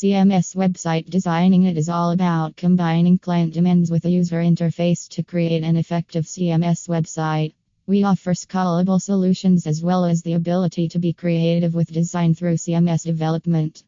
CMS website designing it is all about combining client demands with a user interface to create an effective CMS website. We offer scalable solutions as well as the ability to be creative with design through CMS development.